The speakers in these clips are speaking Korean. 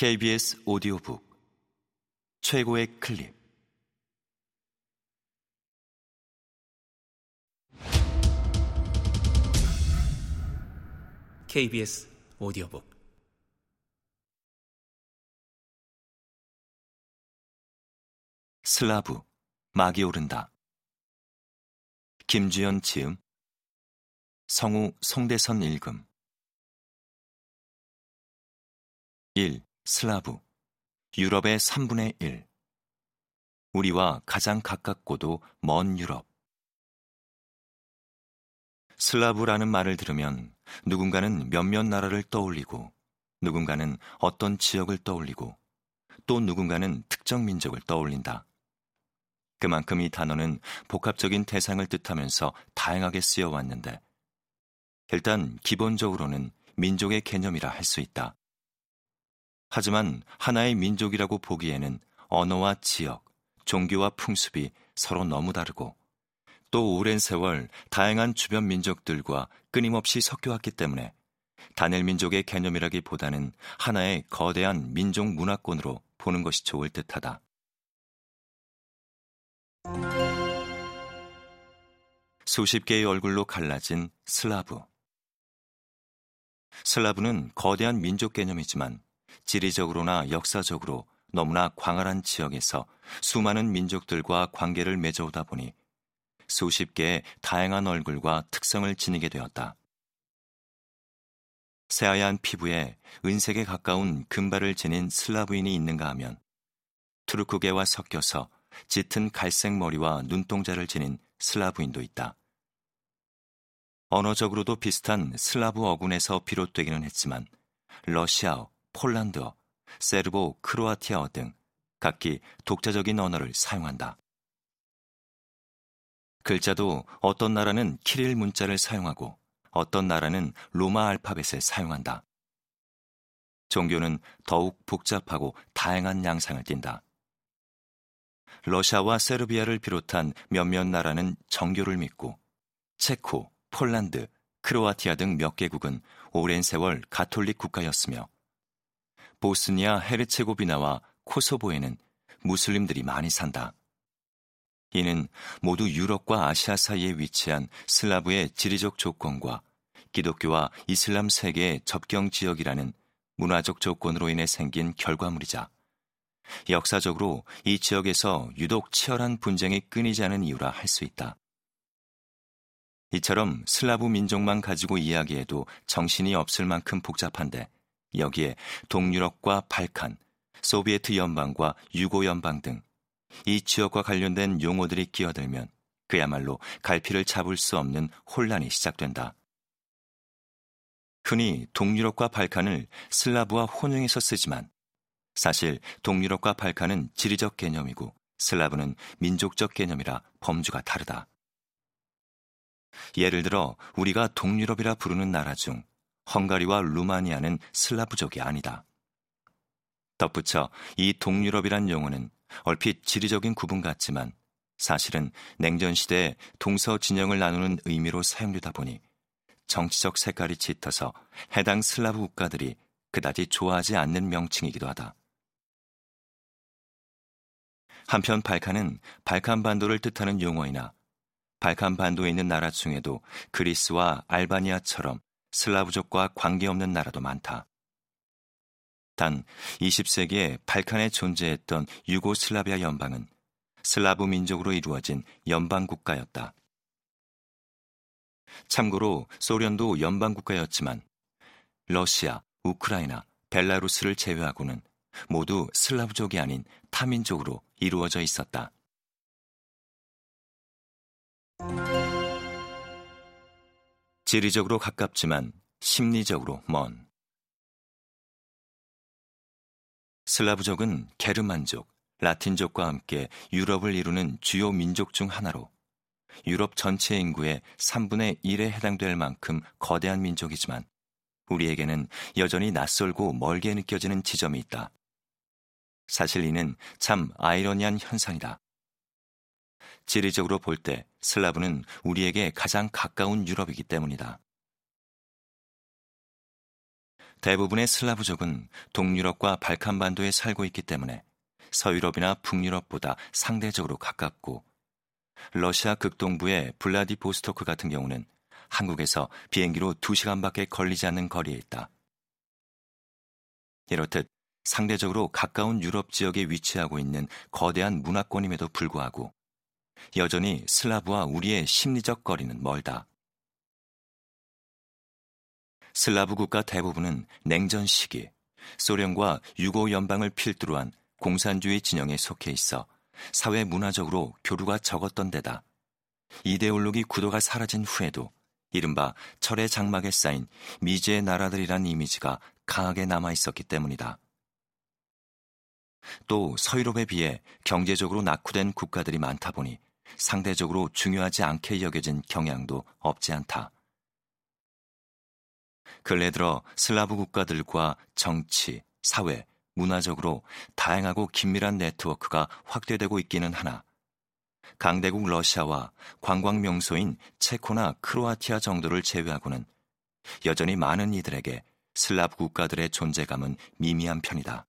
KBS 오디오북 최고의 클립. KBS 오디오북. 슬라브 막이 오른다. 김주연 지음 성우 송대선 읽음. 1. 슬라브 유럽의 3분의 1 우리와 가장 가깝고도 먼 유럽 슬라브라는 말을 들으면 누군가는 몇몇 나라를 떠올리고 누군가는 어떤 지역을 떠올리고 또 누군가는 특정 민족을 떠올린다. 그만큼 이 단어는 복합적인 대상을 뜻하면서 다양하게 쓰여왔는데 일단 기본적으로는 민족의 개념이라 할 수 있다. 하지만 하나의 민족이라고 보기에는 언어와 지역, 종교와 풍습이 서로 너무 다르고 또 오랜 세월 다양한 주변 민족들과 끊임없이 섞여왔기 때문에 단일 민족의 개념이라기보다는 하나의 거대한 민족 문화권으로 보는 것이 좋을 듯하다. 수십 개의 얼굴로 갈라진 슬라브. 슬라브는 거대한 민족 개념이지만 지리적으로나 역사적으로 너무나 광활한 지역에서 수많은 민족들과 관계를 맺어오다 보니 수십 개의 다양한 얼굴과 특성을 지니게 되었다. 새하얀 피부에 은색에 가까운 금발을 지닌 슬라브인이 있는가 하면 투르크계와 섞여서 짙은 갈색 머리와 눈동자를 지닌 슬라브인도 있다. 언어적으로도 비슷한 슬라브 어군에서 비롯되기는 했지만 러시아어, 폴란드어, 세르보, 크로아티아어 등 각기 독자적인 언어를 사용한다. 글자도 어떤 나라는 키릴 문자를 사용하고 어떤 나라는 로마 알파벳을 사용한다. 종교는 더욱 복잡하고 다양한 양상을 띈다. 러시아와 세르비아를 비롯한 몇몇 나라는 정교를 믿고 체코, 폴란드, 크로아티아 등 몇 개국은 오랜 세월 가톨릭 국가였으며 보스니아 헤르체고비나와 코소보에는 무슬림들이 많이 산다. 이는 모두 유럽과 아시아 사이에 위치한 슬라브의 지리적 조건과 기독교와 이슬람 세계의 접경 지역이라는 문화적 조건으로 인해 생긴 결과물이자 역사적으로 이 지역에서 유독 치열한 분쟁이 끊이지 않은 이유라 할 수 있다. 이처럼 슬라브 민족만 가지고 이야기해도 정신이 없을 만큼 복잡한데 여기에 동유럽과 발칸, 소비에트 연방과 유고 연방 등 이 지역과 관련된 용어들이 끼어들면 그야말로 갈피를 잡을 수 없는 혼란이 시작된다. 흔히 동유럽과 발칸을 슬라브와 혼용해서 쓰지만 사실 동유럽과 발칸은 지리적 개념이고 슬라브는 민족적 개념이라 범주가 다르다. 예를 들어 우리가 동유럽이라 부르는 나라 중 헝가리와 루마니아는 슬라브족이 아니다. 덧붙여 이 동유럽이란 용어는 얼핏 지리적인 구분 같지만 사실은 냉전 시대에 동서 진영을 나누는 의미로 사용되다 보니 정치적 색깔이 짙어서 해당 슬라브 국가들이 그다지 좋아하지 않는 명칭이기도 하다. 한편 발칸은 발칸 반도를 뜻하는 용어이나 발칸 반도에 있는 나라 중에도 그리스와 알바니아처럼 슬라브족과 관계없는 나라도 많다. 단 20세기에 발칸에 존재했던 유고슬라비아 연방은 슬라브 민족으로 이루어진 연방 국가였다. 참고로 소련도 연방 국가였지만 러시아, 우크라이나, 벨라루스를 제외하고는 모두 슬라브족이 아닌 타민족으로 이루어져 있었다. 지리적으로 가깝지만 심리적으로 먼. 슬라브족은 게르만족, 라틴족과 함께 유럽을 이루는 주요 민족 중 하나로 유럽 전체 인구의 3분의 1에 해당될 만큼 거대한 민족이지만 우리에게는 여전히 낯설고 멀게 느껴지는 지점이 있다. 사실 이는 참 아이러니한 현상이다. 지리적으로 볼 때 슬라브는 우리에게 가장 가까운 유럽이기 때문이다. 대부분의 슬라브족은 동유럽과 발칸반도에 살고 있기 때문에 서유럽이나 북유럽보다 상대적으로 가깝고 러시아 극동부의 블라디보스토크 같은 경우는 한국에서 비행기로 2시간밖에 걸리지 않는 거리에 있다. 이렇듯 상대적으로 가까운 유럽 지역에 위치하고 있는 거대한 문화권임에도 불구하고 여전히 슬라브와 우리의 심리적 거리는 멀다. 슬라브 국가 대부분은 냉전 시기 소련과 유고 연방을 필두로 한 공산주의 진영에 속해 있어 사회 문화적으로 교류가 적었던 데다 이데올로기 구도가 사라진 후에도 이른바 철의 장막에 쌓인 미지의 나라들이란 이미지가 강하게 남아 있었기 때문이다. 또 서유럽에 비해 경제적으로 낙후된 국가들이 많다 보니 상대적으로 중요하지 않게 여겨진 경향도 없지 않다. 근래 들어 슬라브 국가들과 정치, 사회, 문화적으로 다양하고 긴밀한 네트워크가 확대되고 있기는 하나 강대국 러시아와 관광 명소인 체코나 크로아티아 정도를 제외하고는 여전히 많은 이들에게 슬라브 국가들의 존재감은 미미한 편이다.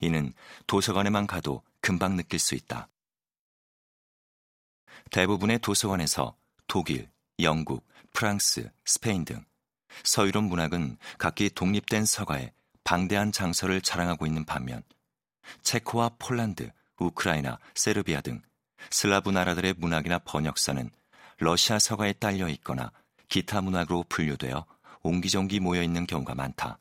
이는 도서관에만 가도 금방 느낄 수 있다. 대부분의 도서관에서 독일, 영국, 프랑스, 스페인 등 서유럽 문학은 각기 독립된 서가에 방대한 장서를 자랑하고 있는 반면 체코와 폴란드, 우크라이나, 세르비아 등 슬라브 나라들의 문학이나 번역서는 러시아 서가에 딸려 있거나 기타 문학으로 분류되어 옹기종기 모여 있는 경우가 많다.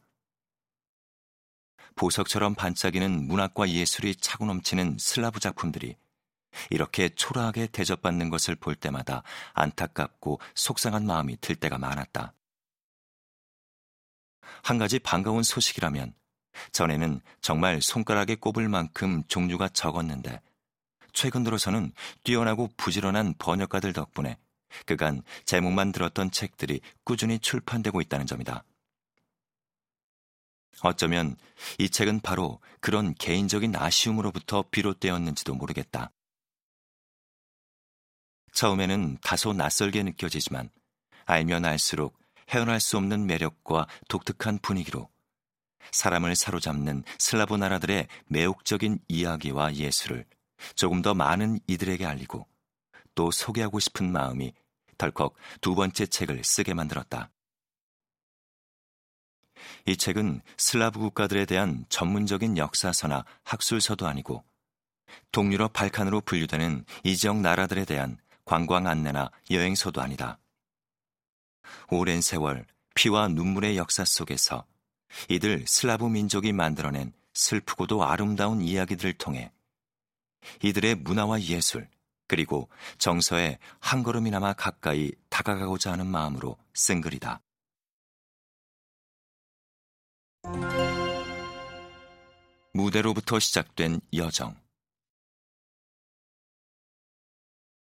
보석처럼 반짝이는 문학과 예술이 차고 넘치는 슬라브 작품들이 이렇게 초라하게 대접받는 것을 볼 때마다 안타깝고 속상한 마음이 들 때가 많았다. 한 가지 반가운 소식이라면 전에는 정말 손가락에 꼽을 만큼 종류가 적었는데 최근 들어서는 뛰어나고 부지런한 번역가들 덕분에 그간 제목만 들었던 책들이 꾸준히 출판되고 있다는 점이다. 어쩌면 이 책은 바로 그런 개인적인 아쉬움으로부터 비롯되었는지도 모르겠다. 처음에는 다소 낯설게 느껴지지만 알면 알수록 헤어날 수 없는 매력과 독특한 분위기로 사람을 사로잡는 슬라브 나라들의 매혹적인 이야기와 예술을 조금 더 많은 이들에게 알리고 또 소개하고 싶은 마음이 덜컥 두 번째 책을 쓰게 만들었다. 이 책은 슬라브 국가들에 대한 전문적인 역사서나 학술서도 아니고 동유럽 발칸으로 분류되는 이 지역 나라들에 대한 관광 안내나 여행서도 아니다. 오랜 세월 피와 눈물의 역사 속에서 이들 슬라브 민족이 만들어낸 슬프고도 아름다운 이야기들을 통해 이들의 문화와 예술 그리고 정서에 한 걸음이나마 가까이 다가가고자 하는 마음으로 쓴 글이다. 무대로부터 시작된 여정.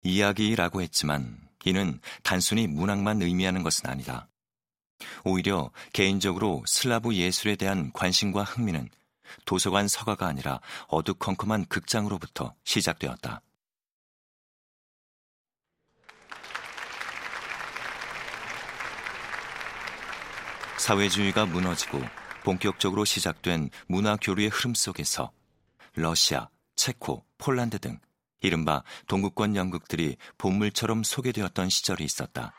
이야기라고 했지만 이는 단순히 문학만 의미하는 것은 아니다. 오히려 개인적으로 슬라브 예술에 대한 관심과 흥미는 도서관 서가가 아니라 어두컴컴한 극장으로부터 시작되었다. 사회주의가 무너지고 본격적으로 시작된 문화 교류의 흐름 속에서 러시아, 체코, 폴란드 등 이른바 동구권 연극들이 본물처럼 소개되었던 시절이 있었다.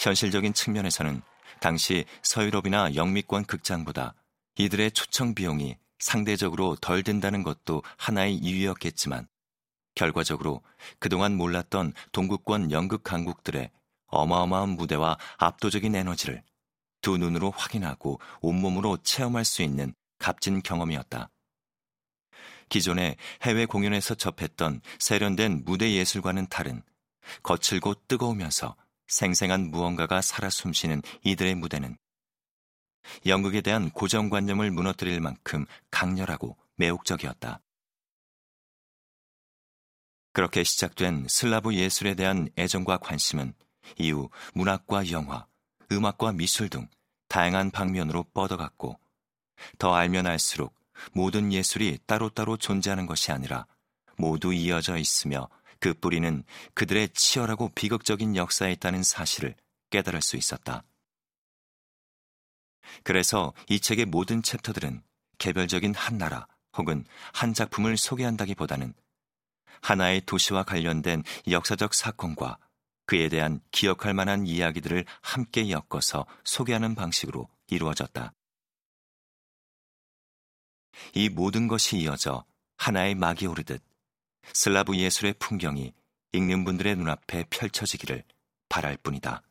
현실적인 측면에서는 당시 서유럽이나 영미권 극장보다 이들의 초청 비용이 상대적으로 덜 든다는 것도 하나의 이유였겠지만 결과적으로 그동안 몰랐던 동구권 연극 강국들의 어마어마한 무대와 압도적인 에너지를 두 눈으로 확인하고 온몸으로 체험할 수 있는 값진 경험이었다. 기존의 해외 공연에서 접했던 세련된 무대 예술과는 다른 거칠고 뜨거우면서 생생한 무언가가 살아 숨쉬는 이들의 무대는 연극에 대한 고정관념을 무너뜨릴 만큼 강렬하고 매혹적이었다. 그렇게 시작된 슬라브 예술에 대한 애정과 관심은 이후 문학과 영화, 음악과 미술 등 다양한 방면으로 뻗어갔고 더 알면 알수록 모든 예술이 따로따로 존재하는 것이 아니라 모두 이어져 있으며 그 뿌리는 그들의 치열하고 비극적인 역사에 있다는 사실을 깨달을 수 있었다. 그래서 이 책의 모든 챕터들은 개별적인 한 나라 혹은 한 작품을 소개한다기보다는 하나의 도시와 관련된 역사적 사건과 그에 대한 기억할 만한 이야기들을 함께 엮어서 소개하는 방식으로 이루어졌다. 이 모든 것이 이어져 하나의 막이 오르듯 슬라브 예술의 풍경이 읽는 분들의 눈앞에 펼쳐지기를 바랄 뿐이다.